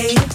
Take